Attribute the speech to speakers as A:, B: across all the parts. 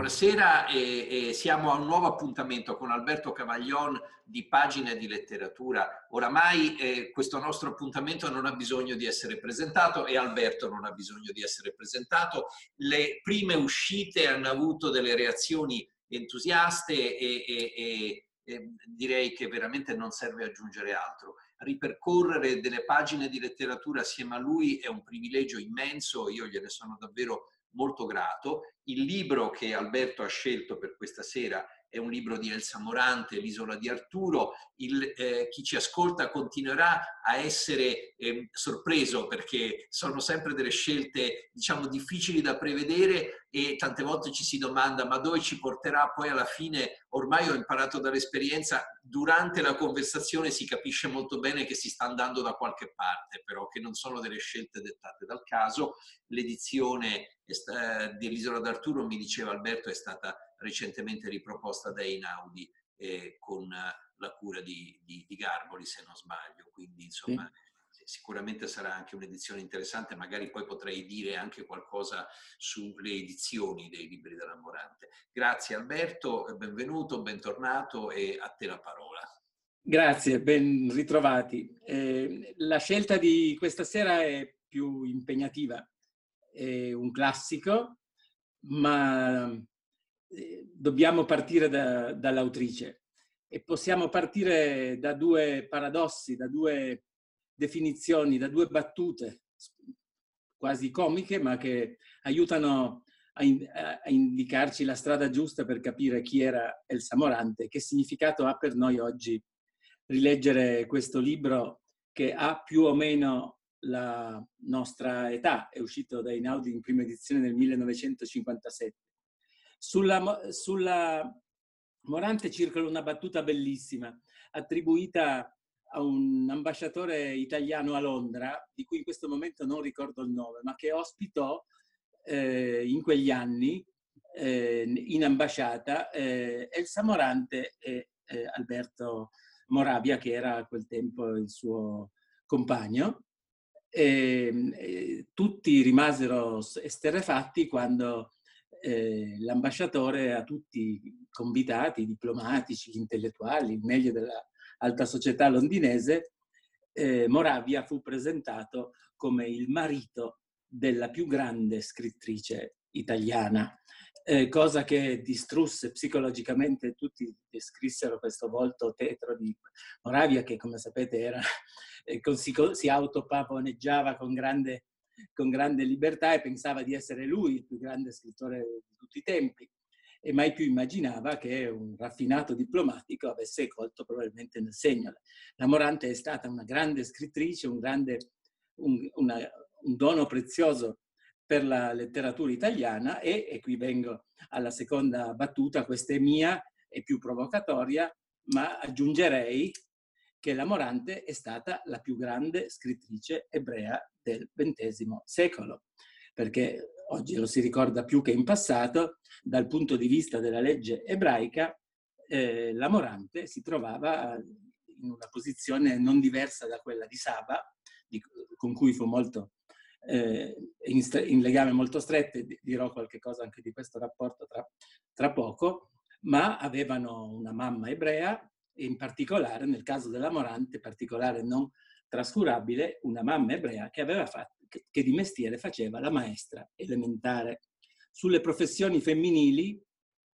A: buonasera e, e, siamo a un nuovo appuntamento con Alberto Cavaglion di Pagine di Letteratura. Oramai eh, questo nostro appuntamento non ha bisogno di essere presentato e Alberto non ha bisogno di essere presentato. Le prime uscite hanno avuto delle reazioni entusiaste e, e, e direi che veramente non serve aggiungere altro. Ripercorrere delle pagine di letteratura assieme a lui è un privilegio immenso, io gliene sono davvero molto grato. Il libro che Alberto ha scelto per questa sera è un libro di Elsa Morante, L'isola di Arturo. Il, eh, chi ci ascolta continuerà a essere eh, sorpreso perché sono sempre delle scelte, diciamo, difficili da prevedere e tante volte ci si domanda ma dove ci porterà poi alla fine, ormai ho imparato dall'esperienza, durante la conversazione si capisce molto bene che si sta andando da qualche parte, però che non sono delle scelte dettate dal caso. L'edizione eh, dell'Isola d'Arturo, mi diceva Alberto, è stata recentemente riproposta da Einaudi eh, con la cura di, di, di, Garboli, se non sbaglio. Quindi, insomma, sì. sicuramente sarà anche un'edizione interessante. Magari poi potrei dire anche qualcosa sulle edizioni dei libri della Morante. Grazie Alberto, benvenuto, bentornato e a te la parola.
B: Grazie, ben ritrovati. Eh, la scelta di questa sera è più impegnativa. È un classico, ma dobbiamo partire da, dall'autrice e possiamo partire da due paradossi, da due definizioni, da due battute quasi comiche, ma che aiutano a, in, a, indicarci la strada giusta per capire chi era Elsa Morante, che significato ha per noi oggi rileggere questo libro che ha più o meno la nostra età, è uscito da Inaudi in prima edizione nel 1957 sulla, sulla Morante circola una battuta bellissima, attribuita a un ambasciatore italiano a Londra, di cui in questo momento non ricordo il nome, ma che ospitò eh, in quegli anni eh, in ambasciata eh, Elsa Morante e eh, Alberto Moravia, che era a quel tempo il suo compagno. E, tutti rimasero esterrefatti quando eh, l'ambasciatore a tutti i convitati, i diplomatici, gli intellettuali, il meglio dell'alta società londinese, eh, Moravia fu presentato come il marito della più grande scrittrice italiana, eh, cosa che distrusse psicologicamente tutti descrissero questo volto tetro di Moravia che come sapete era, eh, si, si autopavoneggiava con grande con grande libertà e pensava di essere lui il più grande scrittore di tutti i tempi e mai più immaginava che un raffinato diplomatico avesse colto probabilmente nel segno. La Morante è stata una grande scrittrice, un, grande, un, una, un dono prezioso per la letteratura italiana e, e qui vengo alla seconda battuta, questa è mia e più provocatoria, ma aggiungerei che la Morante è stata la più grande scrittrice ebrea del XX secolo, perché oggi lo si ricorda più che in passato, dal punto di vista della legge ebraica, eh, la Morante si trovava in una posizione non diversa da quella di Saba, di, con cui fu molto eh, in, in, legame molto stretto, dirò qualche cosa anche di questo rapporto tra, tra poco, ma avevano una mamma ebrea e in particolare, nel caso della Morante, particolare non trascurabile una mamma ebrea che, fatto, che di mestiere faceva la maestra elementare. Sulle professioni femminili,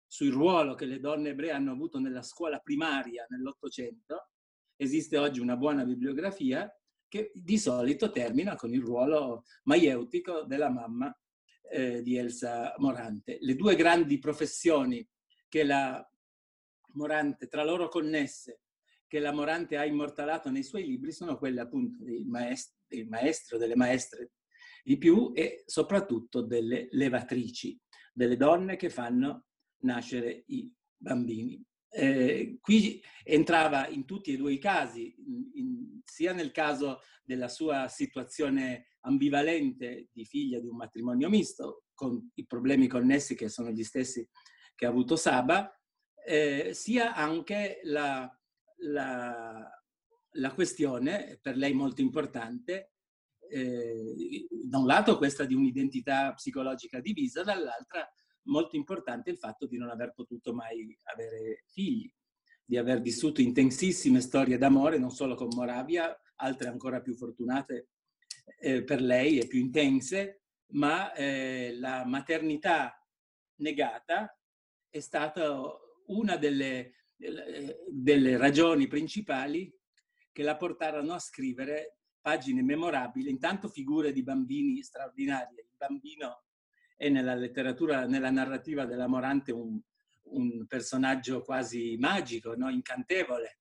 B: sul ruolo che le donne ebree hanno avuto nella scuola primaria nell'Ottocento, esiste oggi una buona bibliografia che di solito termina con il ruolo maieutico della mamma eh, di Elsa Morante. Le due grandi professioni che la Morante, tra loro connesse, che la Morante ha immortalato nei suoi libri sono quelle appunto dei maestri, dei maestri o delle maestre di più e soprattutto delle levatrici, delle donne che fanno nascere i bambini. Eh, qui entrava in tutti e due i casi, in, in, sia nel caso della sua situazione ambivalente di figlia di un matrimonio misto, con i problemi connessi che sono gli stessi che ha avuto Saba, eh, sia anche la, la, la questione, per lei molto importante, eh, da un lato questa di un'identità psicologica divisa, dall'altra molto importante il fatto di non aver potuto mai avere figli, di aver vissuto intensissime storie d'amore, non solo con Moravia, altre ancora più fortunate eh, per lei e più intense, ma eh, la maternità negata è stata una delle, delle ragioni principali che la portarono a scrivere pagine memorabili, intanto figure di bambini straordinarie. Il bambino è nella letteratura, nella narrativa della Morante un, un personaggio quasi magico, no? incantevole.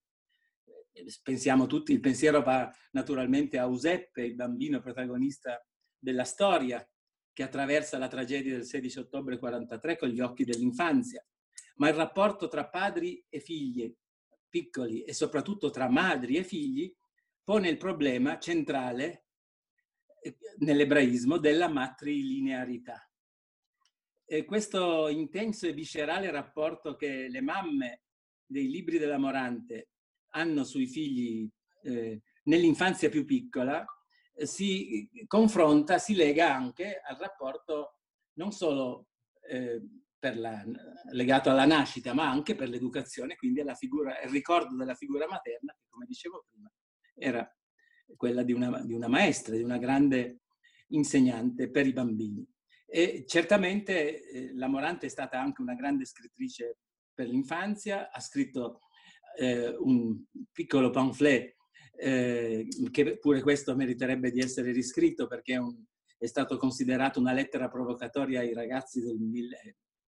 B: Pensiamo tutti, il pensiero va naturalmente a Useppe, il bambino protagonista della storia, che attraversa la tragedia del 16 ottobre 43 con gli occhi dell'infanzia. Ma il rapporto tra padri e figli piccoli e soprattutto tra madri e figli pone il problema centrale eh, nell'ebraismo della matrilinearità. E questo intenso e viscerale rapporto che le mamme dei libri della Morante hanno sui figli eh, nell'infanzia più piccola eh, si confronta, si lega anche al rapporto non solo eh, la, legato alla nascita, ma anche per l'educazione, quindi figura, il ricordo della figura materna, che come dicevo prima era quella di una, di una maestra, di una grande insegnante per i bambini. E certamente eh, la Morante è stata anche una grande scrittrice per l'infanzia, ha scritto eh, un piccolo pamphlet eh, che pure questo meriterebbe di essere riscritto perché è, un, è, stato considerato una lettera provocatoria ai ragazzi del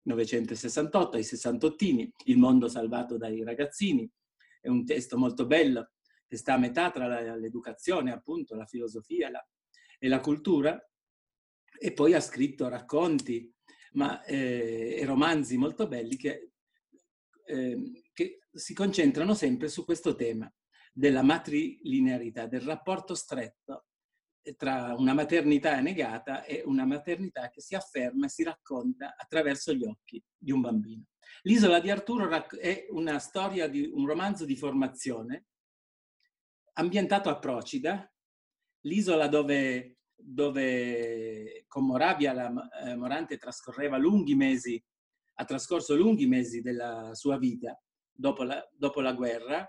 B: 1968, ai sessantottini, Il mondo salvato dai ragazzini. È un testo molto bello che sta a metà tra l'educazione, appunto, la filosofia la, e la cultura e poi ha scritto racconti ma, eh, e romanzi molto belli che, eh, che si concentrano sempre su questo tema della matrilinearità, del rapporto stretto tra una maternità negata e una maternità che si afferma e si racconta attraverso gli occhi di un bambino. L'isola di Arturo è una storia di un romanzo di formazione ambientato a Procida, l'isola dove dove con Moravia la eh, Morante trascorreva lunghi mesi, ha trascorso lunghi mesi della sua vita dopo la, dopo la guerra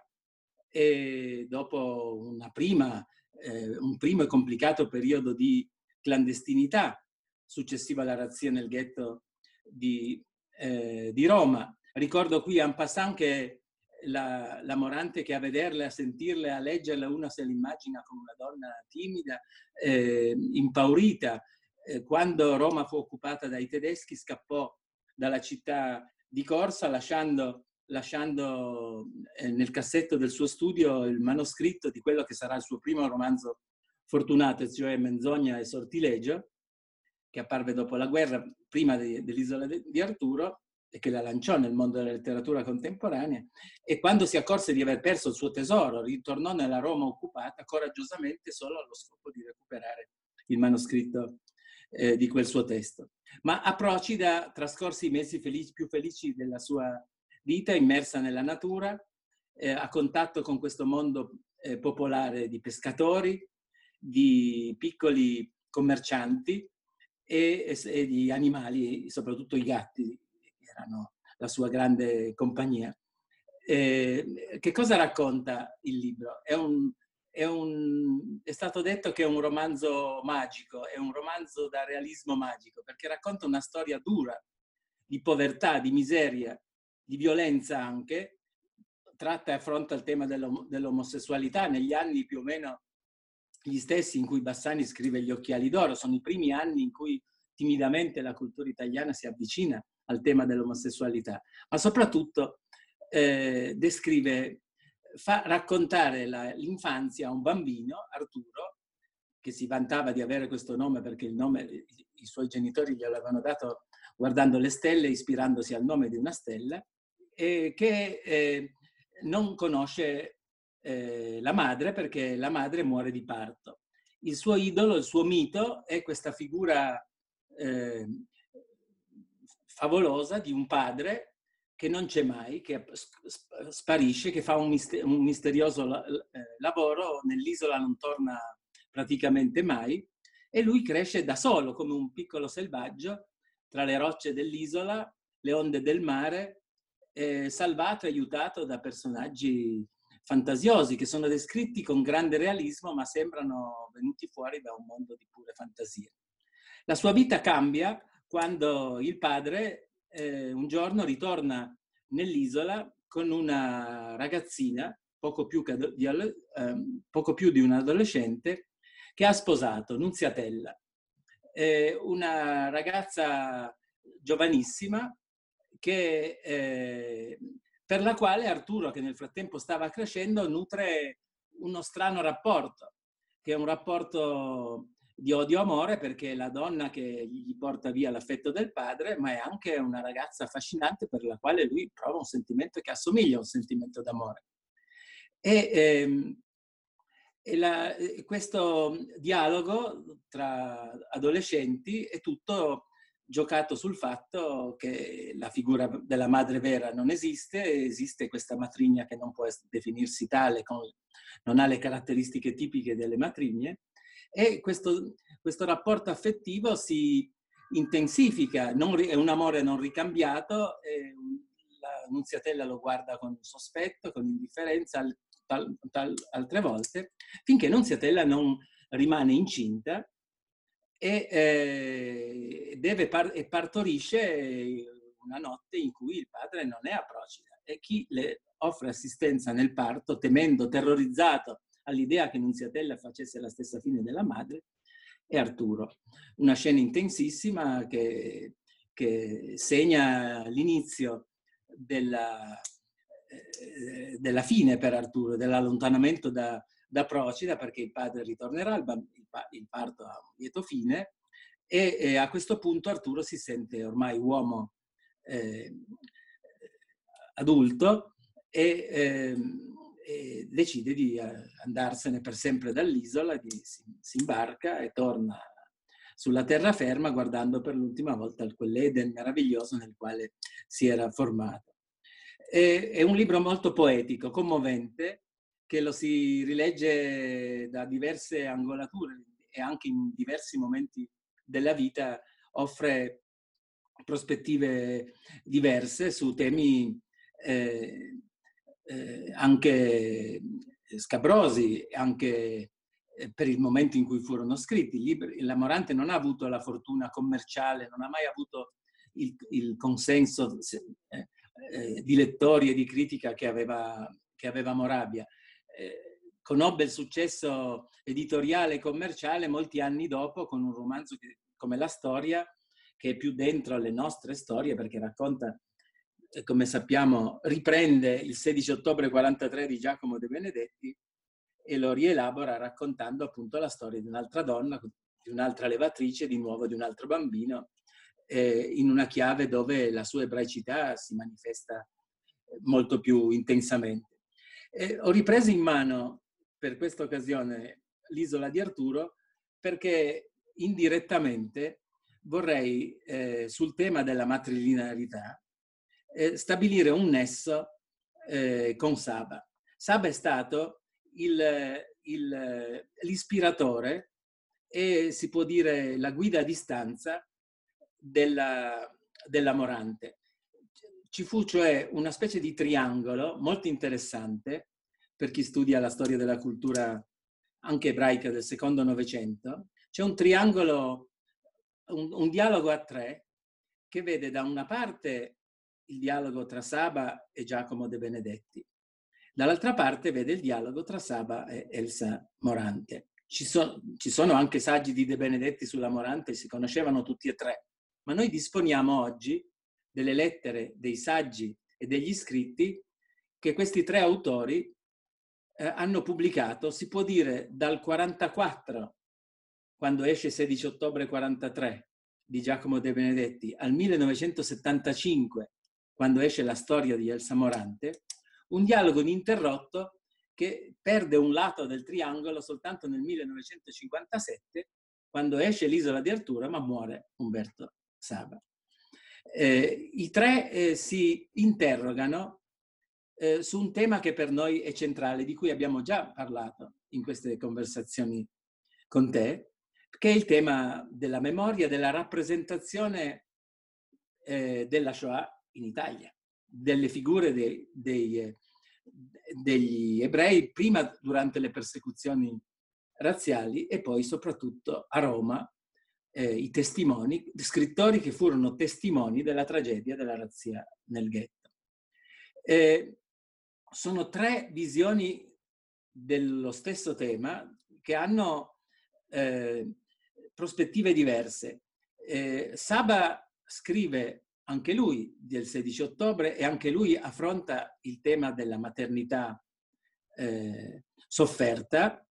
B: e dopo una prima, eh, un primo e complicato periodo di clandestinità successiva alla razzia nel ghetto di, eh, di Roma. Ricordo qui en passant che la, la, Morante che a vederle, a sentirle, a leggerle, una se l'immagina come una donna timida, eh, impaurita. Eh, quando Roma fu occupata dai tedeschi scappò dalla città di Corsa lasciando, lasciando eh, nel cassetto del suo studio il manoscritto di quello che sarà il suo primo romanzo fortunato, cioè Menzogna e Sortilegio, che apparve dopo la guerra, prima de, dell'isola di Arturo, e che la lanciò nel mondo della letteratura contemporanea e quando si accorse di aver perso il suo tesoro ritornò nella Roma occupata coraggiosamente solo allo scopo di recuperare il manoscritto eh, di quel suo testo. Ma a Procida trascorse i mesi felici, più felici della sua vita immersa nella natura, eh, a contatto con questo mondo eh, popolare di pescatori, di piccoli commercianti e, e, di animali, soprattutto i gatti, erano la sua grande compagnia. Eh, che cosa racconta il libro? È, un, è, un, è, stato detto che è un romanzo magico, è un romanzo da realismo magico, perché racconta una storia dura di povertà, di miseria, di violenza anche, tratta e affronta il tema dell'om- dell'omosessualità. Negli anni più o meno gli stessi in cui Bassani scrive Gli occhiali d'oro, sono i primi anni in cui timidamente la cultura italiana si avvicina al tema dell'omosessualità, ma soprattutto eh, descrive, fa raccontare la, l'infanzia a un bambino, Arturo, che si vantava di avere questo nome perché il nome, i, i suoi genitori gli avevano dato guardando le stelle, ispirandosi al nome di una stella, e che eh, non conosce eh, la madre perché la madre muore di parto. Il suo idolo, il suo mito è questa figura eh, favolosa di un padre che non c'è mai, che sparisce, che fa un, misterioso eh, lavoro, nell'isola non torna praticamente mai, e lui cresce da solo come un piccolo selvaggio tra le rocce dell'isola, le onde del mare, eh, salvato e aiutato da personaggi fantasiosi che sono descritti con grande realismo ma sembrano venuti fuori da un mondo di pure fantasia. La sua vita cambia quando il padre eh, un giorno ritorna nell'isola con una ragazzina, poco più, di, eh, poco più di un adolescente, che ha sposato, Nunziatella, eh, una ragazza giovanissima che, eh, per la quale Arturo, che nel frattempo stava crescendo, nutre uno strano rapporto, che è un rapporto di odio-amore perché è la donna che gli porta via l'affetto del padre, ma è anche una ragazza affascinante per la quale lui prova un sentimento che assomiglia a un sentimento d'amore. E, ehm, e la, questo dialogo tra adolescenti è tutto giocato sul fatto che la figura della madre vera non esiste, esiste questa matrigna che non può definirsi tale, con, non ha le caratteristiche tipiche delle matrigne, e questo, questo rapporto affettivo si intensifica, non, è un amore non ricambiato, la Nunziatella lo guarda con sospetto, con indifferenza, tal, tal, altre volte, finché Nunziatella non rimane incinta e, eh, deve par- e partorisce una notte in cui il padre non è a Procida e chi le offre assistenza nel parto, temendo, terrorizzato all'idea che Nunziatella facesse la stessa fine della madre, è Arturo. Una scena intensissima che, che segna l'inizio della, eh, della, fine per Arturo, dell'allontanamento da, da, Procida, perché il padre ritornerà, il, il, parto ha un lieto fine, e, e, a questo punto Arturo si sente ormai uomo eh, adulto e, eh, e decide di eh, andarsene per sempre dall'isola, di, si, si, imbarca e torna sulla terraferma guardando per l'ultima volta quell'Eden meraviglioso nel quale si era formato. È un libro molto poetico, commovente, che lo si rilegge da diverse angolature e anche in diversi momenti della vita offre prospettive diverse su temi eh, eh, anche scabrosi, anche eh, per il momento in cui furono scritti. Libri, L'Amorante non ha avuto la fortuna commerciale, non ha mai avuto il, il consenso eh, eh, di lettori e di critica che aveva, che aveva Morabia. Eh, conobbe il successo editoriale e commerciale molti anni dopo con un romanzo che, come La Storia, che è più dentro alle nostre storie perché racconta come sappiamo, riprende il 16 ottobre 43 di Giacomo De Benedetti e lo rielabora raccontando appunto la storia di un'altra donna, di un'altra levatrice, di nuovo di un altro bambino, eh, in una chiave dove la sua ebraicità si manifesta molto più intensamente. Eh, ho ripreso in mano per questa occasione l'isola di Arturo perché indirettamente vorrei eh, sul tema della matrilinearità eh, stabilire un nesso eh, con Saba. Saba è stato il, il, l'ispiratore e si può dire la guida a distanza della, della Morante. Ci fu cioè una specie di triangolo molto interessante per chi studia la storia della cultura anche ebraica del secondo Novecento. C'è un triangolo, un, un dialogo a tre che vede da una parte il dialogo tra Saba e Giacomo De Benedetti. Dall'altra parte vede il dialogo tra Saba e Elsa Morante. Ci, so, ci sono anche saggi di De Benedetti sulla Morante, si conoscevano tutti e tre, ma noi disponiamo oggi delle lettere, dei saggi e degli scritti che questi tre autori eh, hanno pubblicato, si può dire dal 44, quando esce 16 ottobre 43, di Giacomo De Benedetti, al 1975, quando esce la storia di Elsa Morante, un dialogo ininterrotto che perde un lato del triangolo soltanto nel 1957, quando esce l'isola di Arturo, ma muore Umberto Saba. Eh, I tre eh, si interrogano eh, su un tema che per noi è centrale, di cui abbiamo già parlato in queste conversazioni con te, che è il tema della memoria, della rappresentazione eh, della Shoah in Italia, delle figure dei, dei, eh, degli ebrei prima durante le persecuzioni razziali e poi soprattutto a Roma eh, i testimoni, scrittori che furono testimoni della tragedia della razzia nel ghetto. Eh, sono tre visioni dello stesso tema che hanno eh, prospettive diverse. Saba scrive anche lui del 16 ottobre e anche lui affronta il tema della maternità eh, sofferta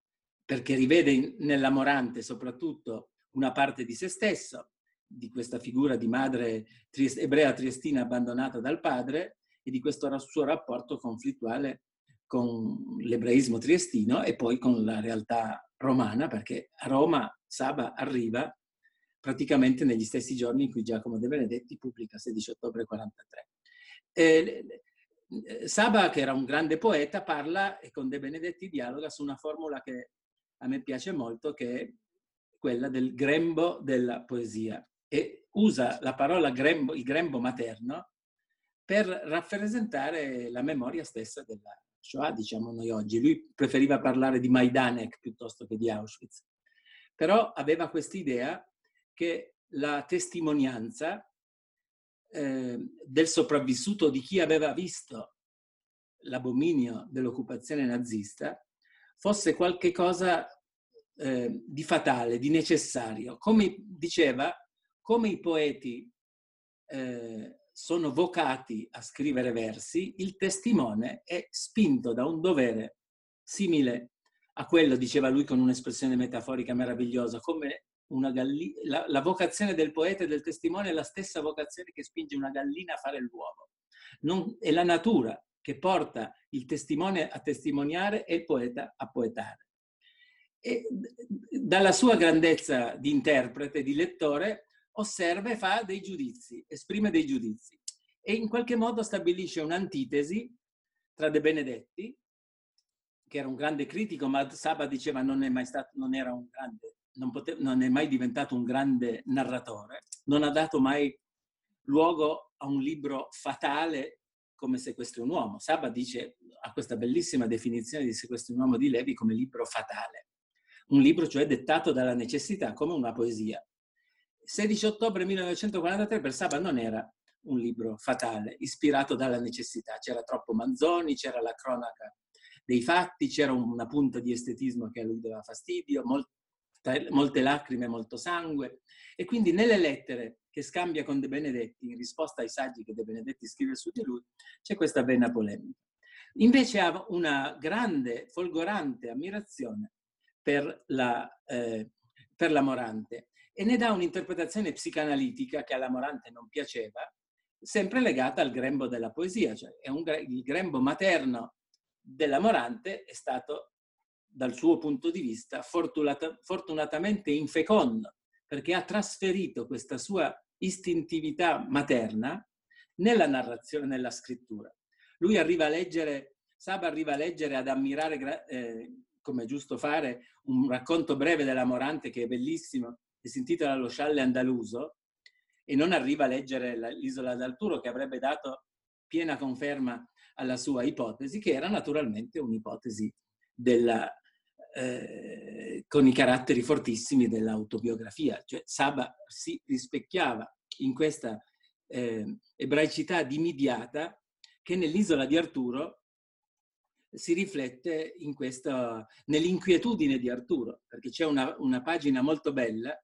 B: perché rivede nell'amorante soprattutto una parte di se stesso, di questa figura di madre ebrea triestina abbandonata dal padre e di questo suo rapporto conflittuale con l'ebraismo triestino e poi con la realtà romana, perché a Roma Saba arriva praticamente negli stessi giorni in cui Giacomo De Benedetti pubblica 16 ottobre 43. E, Saba, che era un grande poeta, parla e con De Benedetti dialoga su una formula che a me piace molto, che è quella del grembo della poesia. E usa la parola grembo, il grembo materno per rappresentare la memoria stessa della Shoah, diciamo noi oggi. Lui preferiva parlare di Majdanek piuttosto che di Auschwitz. Però aveva quest'idea che la testimonianza eh, del sopravvissuto di chi aveva visto l'abominio dell'occupazione nazista fosse qualche cosa eh, di fatale, di necessario. Come diceva, come i poeti eh, sono vocati a scrivere versi, il testimone è spinto da un dovere simile a quello, diceva lui con un'espressione metaforica meravigliosa, come una gallina, la, la, vocazione del poeta e del testimone è la stessa vocazione che spinge una gallina a fare l'uovo. Non, è la natura che porta il testimone a testimoniare e il poeta a poetare. E dalla sua grandezza di interprete, di lettore, osserva e fa dei giudizi, esprime dei giudizi e in qualche modo stabilisce un'antitesi tra De Benedetti, che era un grande critico, ma Saba diceva non è mai stato, non era un grande non, pote- non è mai diventato un grande narratore, non ha dato mai luogo a un libro fatale come Sequestri un uomo. Saba dice, ha questa bellissima definizione di Sequestri un uomo di Levi come libro fatale. Un libro cioè dettato dalla necessità, come una poesia. 16 ottobre 1943 per Saba non era un libro fatale, ispirato dalla necessità. C'era troppo Manzoni, c'era la cronaca dei fatti, c'era una punta di estetismo che a lui dava fastidio, molto molte lacrime, molto sangue. E quindi nelle lettere che scambia con De Benedetti, in risposta ai saggi che De Benedetti scrive su di lui, c'è questa vena polemica. Invece ha una grande, folgorante ammirazione per la, eh, per la Morante e ne dà un'interpretazione psicanalitica che alla Morante non piaceva, sempre legata al grembo della poesia, cioè un, il grembo materno della Morante è stato dal suo punto di vista, fortunata, fortunatamente infecondo, perché ha trasferito questa sua istintività materna nella narrazione, nella scrittura. Lui arriva a leggere, Saba arriva a leggere, ad ammirare, eh, come è giusto fare, un racconto breve della Morante che è bellissimo, che si intitola Lo scialle andaluso, e non arriva a leggere l'isola d'Alturo, che avrebbe dato piena conferma alla sua ipotesi, che era naturalmente un'ipotesi della, eh, con i caratteri fortissimi dell'autobiografia. Cioè Saba si rispecchiava in questa eh, ebraicità dimidiata che nell'isola di Arturo si riflette nell'inquietudine di Arturo, perché c'è una, una pagina molto bella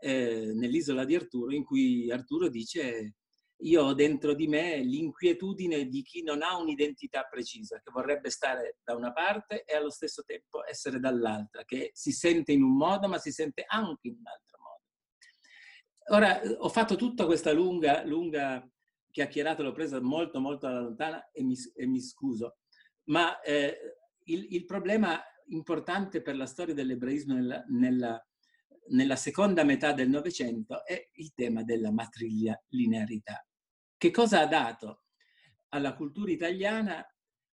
B: eh, nell'isola di Arturo in cui Arturo dice io ho dentro di me l'inquietudine di chi non ha un'identità precisa, che vorrebbe stare da una parte e allo stesso tempo essere dall'altra, che si sente in un modo ma si sente anche in un altro modo. Ora, ho fatto tutta questa lunga, lunga chiacchierata, l'ho presa molto, molto alla lontana e mi, e mi scuso, ma eh, il, il, problema importante per la storia dell'ebraismo nella, nella nella seconda metà del Novecento è il tema della matrilinearità. Che cosa ha dato alla cultura italiana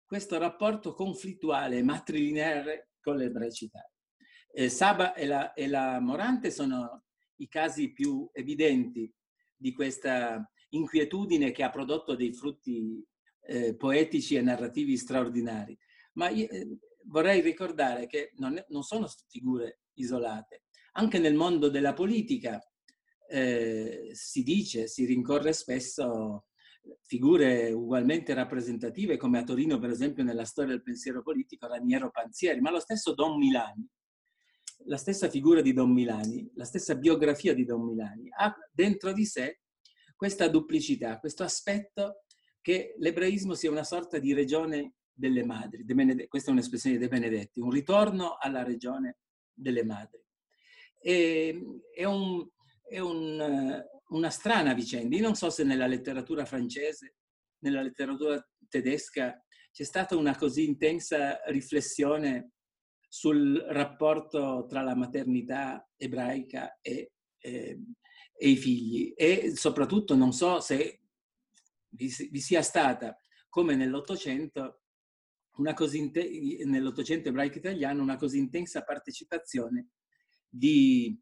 B: questo rapporto conflittuale matrilineare con l'ebraicità? Eh, Saba e la, e la Morante sono i casi più evidenti di questa inquietudine che ha prodotto dei frutti eh, poetici e narrativi straordinari. Ma io, eh, vorrei ricordare che non, non, sono figure isolate. Anche nel mondo della politica eh, si dice, si rincorre spesso figure ugualmente rappresentative come a Torino per esempio nella storia del pensiero politico Raniero Panzieri, ma lo stesso Don Milani, la stessa figura di Don Milani, la stessa biografia di Don Milani ha dentro di sé questa duplicità, questo aspetto che l'ebraismo sia una sorta di regione delle madri, de questa è un'espressione di De Benedetti, un ritorno alla regione delle madri. E, è, un, è un, una strana vicenda, io non so se nella letteratura francese, nella letteratura tedesca c'è stata una così intensa riflessione sul rapporto tra la maternità ebraica e, e, e i figli e soprattutto non so se vi, vi sia stata come nell'Ottocento nell'Ottocento ebraico italiano una così intensa partecipazione di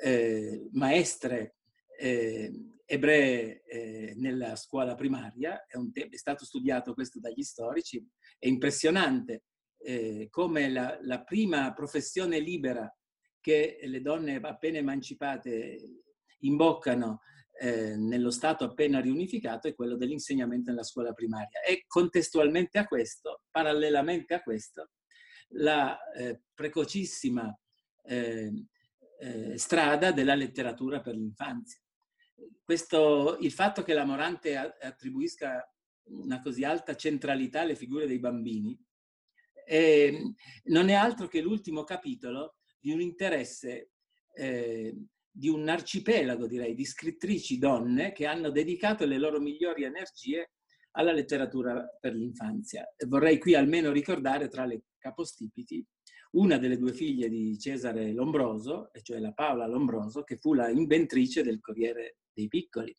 B: eh, maestre eh, ebree eh, nella scuola primaria, è, te- è, stato studiato questo dagli storici, è impressionante eh, come la, la, prima professione libera che le donne appena emancipate imboccano eh, nello Stato appena riunificato è quello dell'insegnamento nella scuola primaria. E contestualmente a questo, parallelamente a questo, la eh, precocissima eh, eh, strada della letteratura per l'infanzia. Questo, il fatto che la Morante attribuisca una così alta centralità alle figure dei bambini eh, non è altro che l'ultimo capitolo di un interesse eh, di un arcipelago, direi, di scrittrici donne che hanno dedicato le loro migliori energie alla letteratura per l'infanzia. Vorrei qui almeno ricordare tra le capostipiti una delle due figlie di Cesare Lombroso, cioè la Paola Lombroso, che fu la inventrice del Corriere dei Piccoli.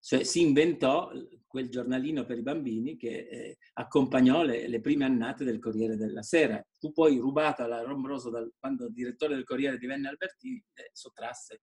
B: Cioè si inventò quel giornalino per i bambini che eh, accompagnò le, le, prime annate del Corriere della Sera. Fu poi rubato alla Rombroso dal, quando il direttore del Corriere divenne Albertini e sottrasse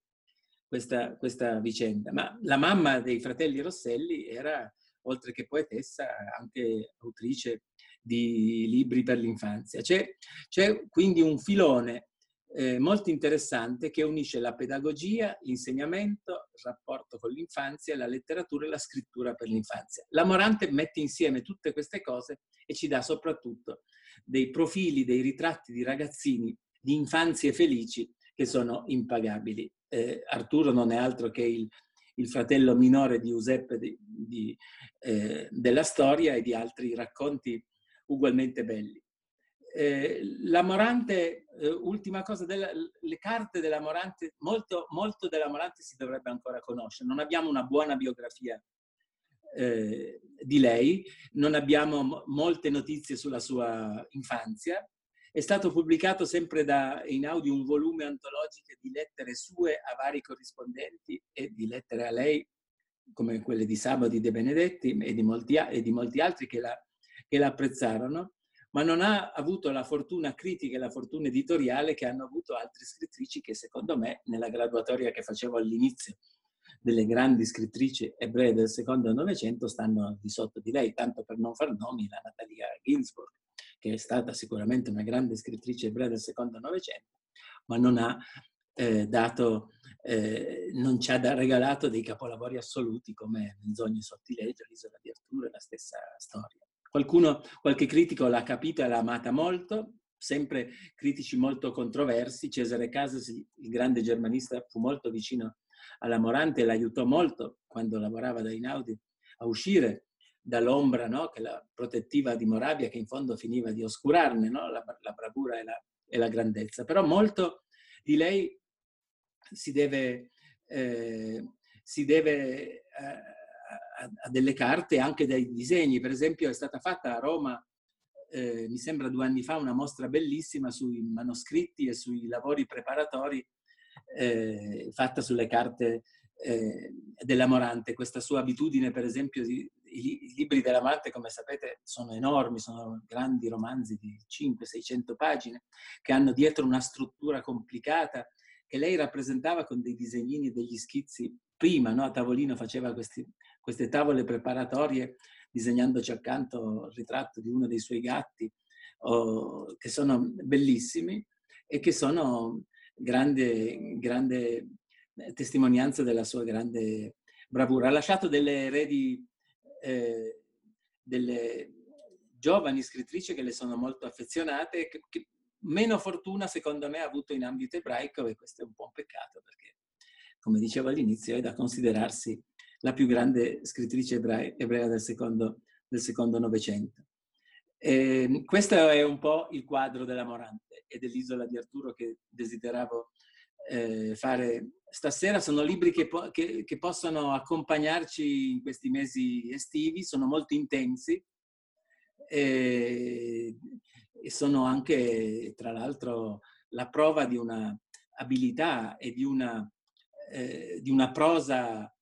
B: questa, questa vicenda. Ma la mamma dei fratelli Rosselli era, oltre che poetessa, anche autrice di libri per l'infanzia. C'è, c'è quindi un filone eh, molto interessante che unisce la pedagogia, l'insegnamento, il rapporto con l'infanzia, la letteratura e la scrittura per l'infanzia. La Morante mette insieme tutte queste cose e ci dà soprattutto dei profili, dei ritratti di ragazzini di infanzie felici che sono impagabili. Eh, Arturo non è altro che il, il fratello minore di Giuseppe di, di, eh, della storia e di altri racconti ugualmente belli. Eh, la Morante, eh, ultima cosa, della, le carte della Morante, molto, molto della Morante si dovrebbe ancora conoscere. Non abbiamo una buona biografia eh, di lei, non abbiamo molte notizie sulla sua infanzia. È stato pubblicato sempre da Einaudi un volume antologico di lettere sue a vari corrispondenti e di lettere a lei, come quelle di Sabati De Benedetti e di molti, e di molti altri che la, che la apprezzarono ma non ha avuto la fortuna critica e la fortuna editoriale che hanno avuto altre scrittrici che secondo me nella graduatoria che facevo all'inizio delle grandi scrittrici ebree del secondo Novecento stanno di sotto di lei, tanto per non far nomi la Natalia Ginsburg, che è stata sicuramente una grande scrittrice ebrea del secondo Novecento, ma non ha eh, dato, eh, non ci ha regalato dei capolavori assoluti come Menzogne sottilegio, l'Isola di Arturo e la stessa storia. Qualcuno, qualche critico l'ha capita e l'ha amata molto, sempre critici molto controversi. Cesare Casas, il grande germanista, fu molto vicino alla Morante e l'aiutò molto quando lavorava da Inaudi a uscire dall'ombra no? che la protettiva di Moravia, che in fondo finiva di oscurarne no? la, la, bravura e la, e la, grandezza. Però molto di lei si deve, eh, si deve eh, a, delle carte anche dai disegni. Per esempio è stata fatta a Roma, eh, mi sembra due anni fa, una mostra bellissima sui manoscritti e sui lavori preparatori eh, fatta sulle carte eh, dell'Amorante. Questa sua abitudine, per esempio, di, i, libri dell'Amorante, come sapete, sono enormi, sono grandi romanzi di 500-600 pagine, che hanno dietro una struttura complicata che lei rappresentava con dei disegnini e degli schizzi prima no? a tavolino faceva questi, queste tavole preparatorie disegnandoci accanto il ritratto di uno dei suoi gatti, oh, che sono bellissimi e che sono grande, grande testimonianza della sua grande bravura. Ha lasciato delle eredi, eh, delle giovani scrittrici che le sono molto affezionate, che, che meno fortuna secondo me ha avuto in ambito ebraico e questo è un po' un peccato perché, come dicevo all'inizio, è da considerarsi la più grande scrittrice ebrea, del, secondo, del secondo Novecento. E questo è un po' il quadro della Morante e dell'isola di Arturo che desideravo eh, fare stasera. Sono libri che, po- che, che, possono accompagnarci in questi mesi estivi, sono molto intensi e, e sono anche, tra l'altro, la prova di una abilità e di una, eh, di una prosa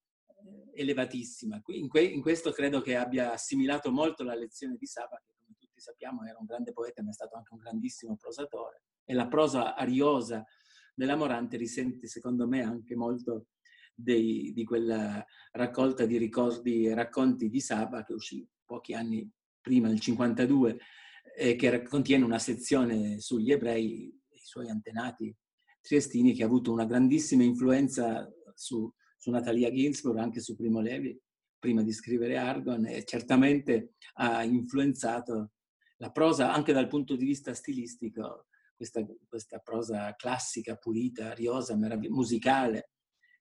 B: elevatissima. In, que- in, questo credo che abbia assimilato molto la lezione di Saba, che come tutti sappiamo era un grande poeta, ma è stato anche un grandissimo prosatore. E la prosa ariosa della Morante risente, secondo me, anche molto dei, di quella raccolta di ricordi e racconti di Saba che uscì pochi anni prima, nel 52, e che contiene una sezione sugli ebrei, i suoi antenati triestini, che ha avuto una grandissima influenza su, su Natalia Ginsburg, anche su Primo Levi, prima di scrivere Argon, e certamente ha influenzato la prosa anche dal punto di vista stilistico, questa, questa prosa classica, pulita, ariosa, musicale,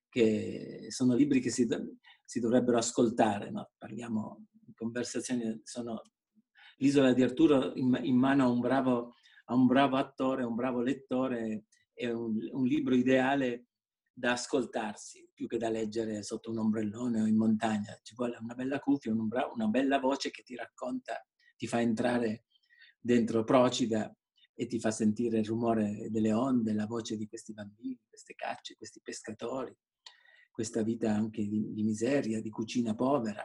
B: che sono libri che si, si dovrebbero ascoltare. No? Parliamo in conversazioni, sono l'isola di Arturo in, in mano a un, bravo, a un bravo attore, a un bravo lettore, è un, un libro ideale da ascoltarsi più che da leggere sotto un ombrellone o in montagna. Ci vuole una bella cuffia, una bella voce che ti racconta, ti fa entrare dentro Procida e ti fa sentire il rumore delle onde, la voce di questi bambini, queste cacce, questi pescatori, questa vita anche di, di miseria, di cucina povera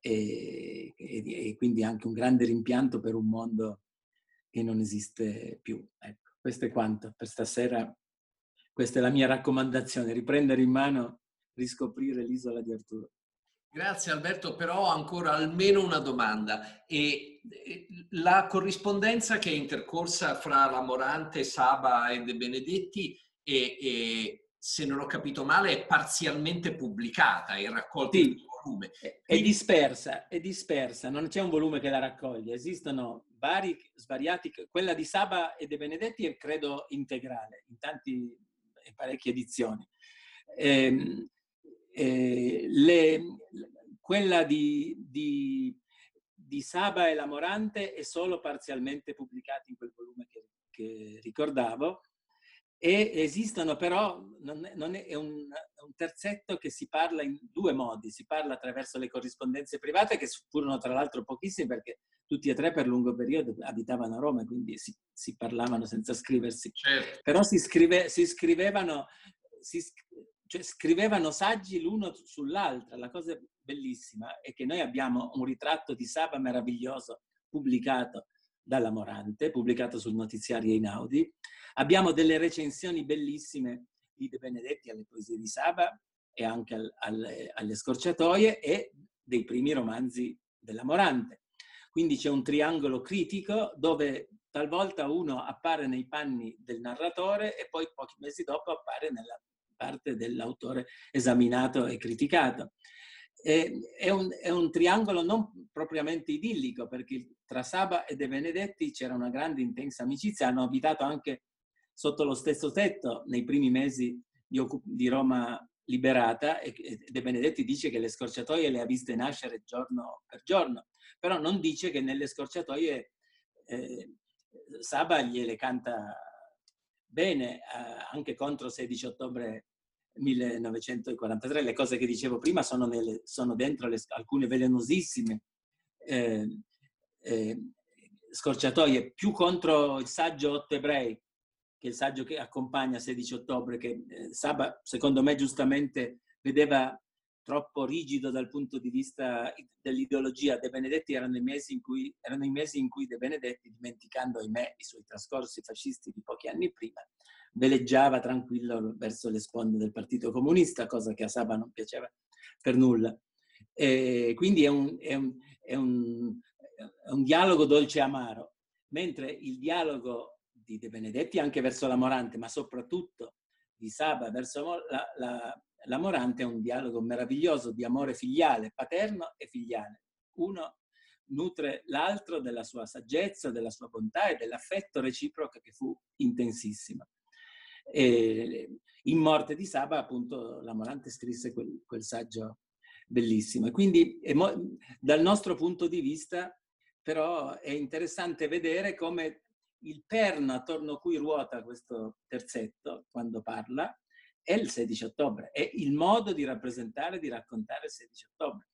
B: e, e, e, quindi anche un grande rimpianto per un mondo che non esiste più. Ecco, questo è quanto per stasera. Questa è la mia raccomandazione, riprendere in mano, riscoprire l'isola di Arturo.
A: Grazie Alberto, però ho ancora almeno una domanda. E la corrispondenza che è intercorsa fra la Morante, Saba e De Benedetti e, e se non ho capito male, è parzialmente pubblicata, è raccolta sì, in volume.
B: È dispersa, è dispersa, non c'è un volume che la raccoglie, esistono vari, svariati, quella di Saba e De Benedetti è credo integrale, in tanti e parecchie edizioni. Eh, eh, le, quella di, di, di, Saba e la Morante è solo parzialmente pubblicata in quel volume che, che ricordavo e esistono però, non è, non è, è, un, è, un, terzetto che si parla in due modi, si parla attraverso le corrispondenze private che furono tra l'altro pochissime perché tutti e tre per lungo periodo abitavano a Roma, quindi si, si parlavano senza scriversi. Certo. Però si, scrive, si scrivevano, si, cioè, scrivevano saggi l'uno sull'altra. La cosa bellissima è che noi abbiamo un ritratto di Saba meraviglioso pubblicato dalla Morante, pubblicato sul notiziario Inaudi. Abbiamo delle recensioni bellissime di De Benedetti alle poesie di Saba e anche al, alle, alle scorciatoie e dei primi romanzi della Morante. Quindi c'è un triangolo critico dove talvolta uno appare nei panni del narratore e poi pochi mesi dopo appare nella parte dell'autore esaminato e criticato. È, un, è, un, triangolo non propriamente idillico perché tra Saba e De Benedetti c'era una grande intensa amicizia, hanno abitato anche sotto lo stesso tetto nei primi mesi di Roma liberata e De Benedetti dice che le scorciatoie le ha viste nascere giorno per giorno però non dice che nelle scorciatoie eh, Saba gliele canta bene, eh, anche contro 16 ottobre 1943. Le cose che dicevo prima sono, nelle, sono dentro le, alcune velenosissime eh, eh, scorciatoie, più contro il saggio Otto Ebrei, che è il saggio che accompagna 16 ottobre, che eh, Saba, secondo me, giustamente vedeva troppo rigido dal punto di vista dell'ideologia. De Benedetti erano i mesi in cui, mesi in cui De Benedetti, dimenticando ahimè i suoi trascorsi fascisti di pochi anni prima, veleggiava tranquillo verso le sponde del Partito Comunista, cosa che a Saba non piaceva per nulla. E quindi è un, è, un, è, un, è un dialogo dolce amaro, mentre il dialogo di De Benedetti anche verso la Morante, ma soprattutto di Saba verso la, la, la Morante è un dialogo meraviglioso di amore filiale, paterno e filiale. Uno nutre l'altro della sua saggezza, della sua bontà e dell'affetto reciproco che fu intensissimo. E in Morte di Saba, appunto, la Morante scrisse quel, quel saggio bellissimo. E quindi dal nostro punto di vista, però, è interessante vedere come il perno attorno a cui ruota questo terzetto quando parla è il 16 ottobre, è il modo di rappresentare, di raccontare il 16 ottobre.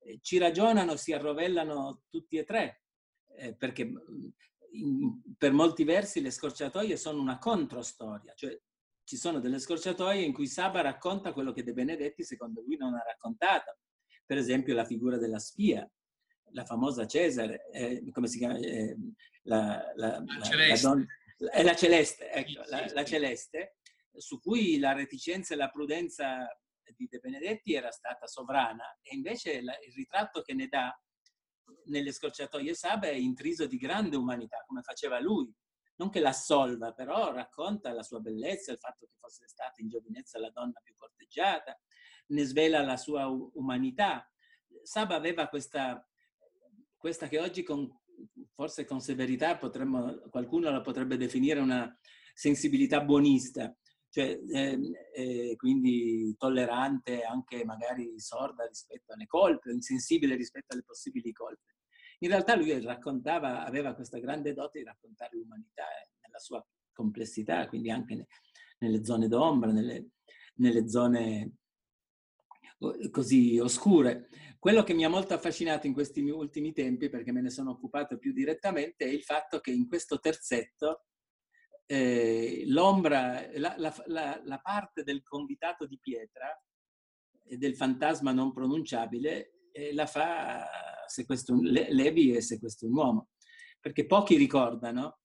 B: Eh, ci ragionano, si arrovellano tutti e tre, eh, perché mm, in, per molti versi le scorciatoie sono una controstoria, cioè ci sono delle scorciatoie in cui Saba racconta quello che De Benedetti secondo lui non ha raccontato, per esempio la figura della spia, la famosa Cesare, eh, come si chiama? Eh, la, la, la, celeste. Donna, è la celeste, ecco, la, celeste, su cui la reticenza e la prudenza di De Benedetti era stata sovrana e invece il ritratto che ne dà nelle scorciatoie Saba è intriso di grande umanità, come faceva lui. Non che l'assolva, però racconta la sua bellezza, il fatto che fosse stata in giovinezza la donna più corteggiata, ne svela la sua umanità. Saba aveva questa, questa che oggi con, forse con severità potremmo, qualcuno la potrebbe definire una sensibilità buonista, cioè, eh, eh, quindi tollerante, anche magari sorda rispetto alle colpe, insensibile rispetto alle possibili colpe. In realtà lui raccontava, aveva questa grande dote di raccontare l'umanità eh, nella sua complessità, quindi anche ne, nelle zone d'ombra, nelle, nelle zone così oscure. Quello che mi ha molto affascinato in questi ultimi tempi, perché me ne sono occupato più direttamente, è il fatto che in questo terzetto eh, l'ombra, la, la, la, la, parte del convitato di pietra e del fantasma non pronunciabile eh, la fa se questo, le, Levi e se questo è un uomo. Perché pochi ricordano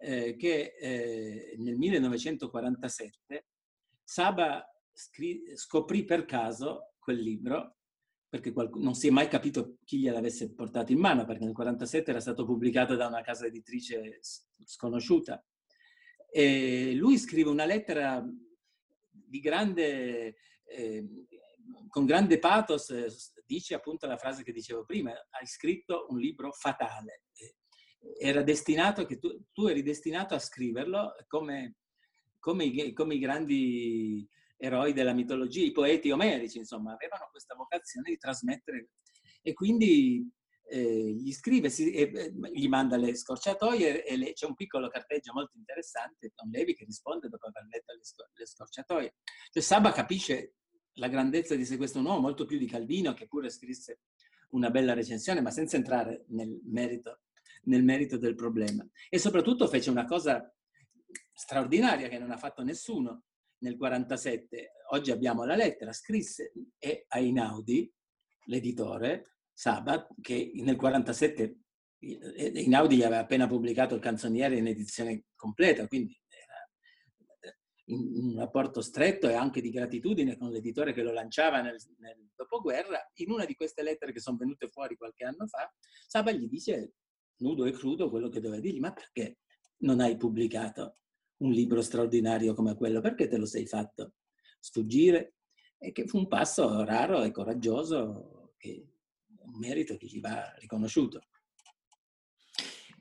B: eh, che eh, nel 1947 Saba scri- scoprì per caso quel libro perché qualcuno, non si è mai capito chi gliel'avesse portato in mano, perché nel 1947 era stato pubblicato da una casa editrice sconosciuta. E lui scrive una lettera di grande, eh, con grande pathos, eh, dice appunto la frase che dicevo prima, hai scritto un libro fatale. Era destinato, che tu, tu eri destinato a scriverlo come, come, come i grandi eroi della mitologia, i poeti omerici, insomma, avevano questa vocazione di trasmettere. E quindi eh, gli scrive, si, eh, gli manda le scorciatoie e le, c'è un piccolo carteggio molto interessante con Levi che risponde dopo aver letto le, scor- le scorciatoie. Cioè Saba capisce la grandezza di Se questo uomo, molto più di Calvino che pure scrisse una bella recensione, ma senza entrare nel merito, nel merito del problema. E soprattutto fece una cosa straordinaria che non ha fatto nessuno nel 47. Oggi abbiamo la lettera, scrisse e a Inaudi, l'editore, Sabat, che nel 47 Inaudi gli aveva appena pubblicato il canzoniere in edizione completa, quindi era in un rapporto stretto e anche di gratitudine con l'editore che lo lanciava nel, nel dopoguerra. In una di queste lettere che sono venute fuori qualche anno fa, Sabat gli dice nudo e crudo quello che doveva dirgli, ma perché non hai pubblicato un libro straordinario come quello? Perché te lo sei fatto sfuggire? E che fu un passo raro e coraggioso che un merito che gli va riconosciuto.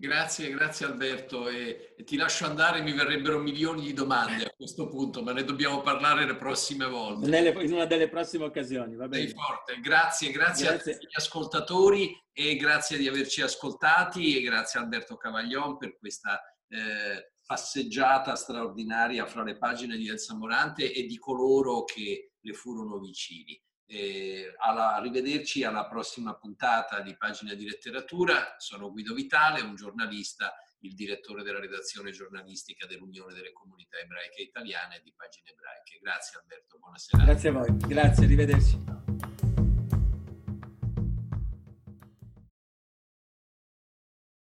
A: Grazie, grazie Alberto. E, e, ti lascio andare, mi verrebbero milioni di domande a questo punto, ma ne dobbiamo parlare le prossime volte.
B: Nelle, in una delle prossime occasioni, va bene.
A: Sei forte. Grazie, grazie, grazie, a tutti gli ascoltatori e grazie di averci ascoltati e grazie a Alberto Cavaglion per questa eh, passeggiata straordinaria fra le pagine di Elsa Morante e di coloro che le furono vicini. Eh, alla, arrivederci alla prossima puntata di Pagina di Letteratura. Sono Guido Vitale, un giornalista, il direttore della redazione giornalistica dell'Unione delle Comunità Ebraiche Italiane di Pagine Ebraiche. Grazie Alberto, buonasera.
B: Grazie a voi, grazie, arrivederci.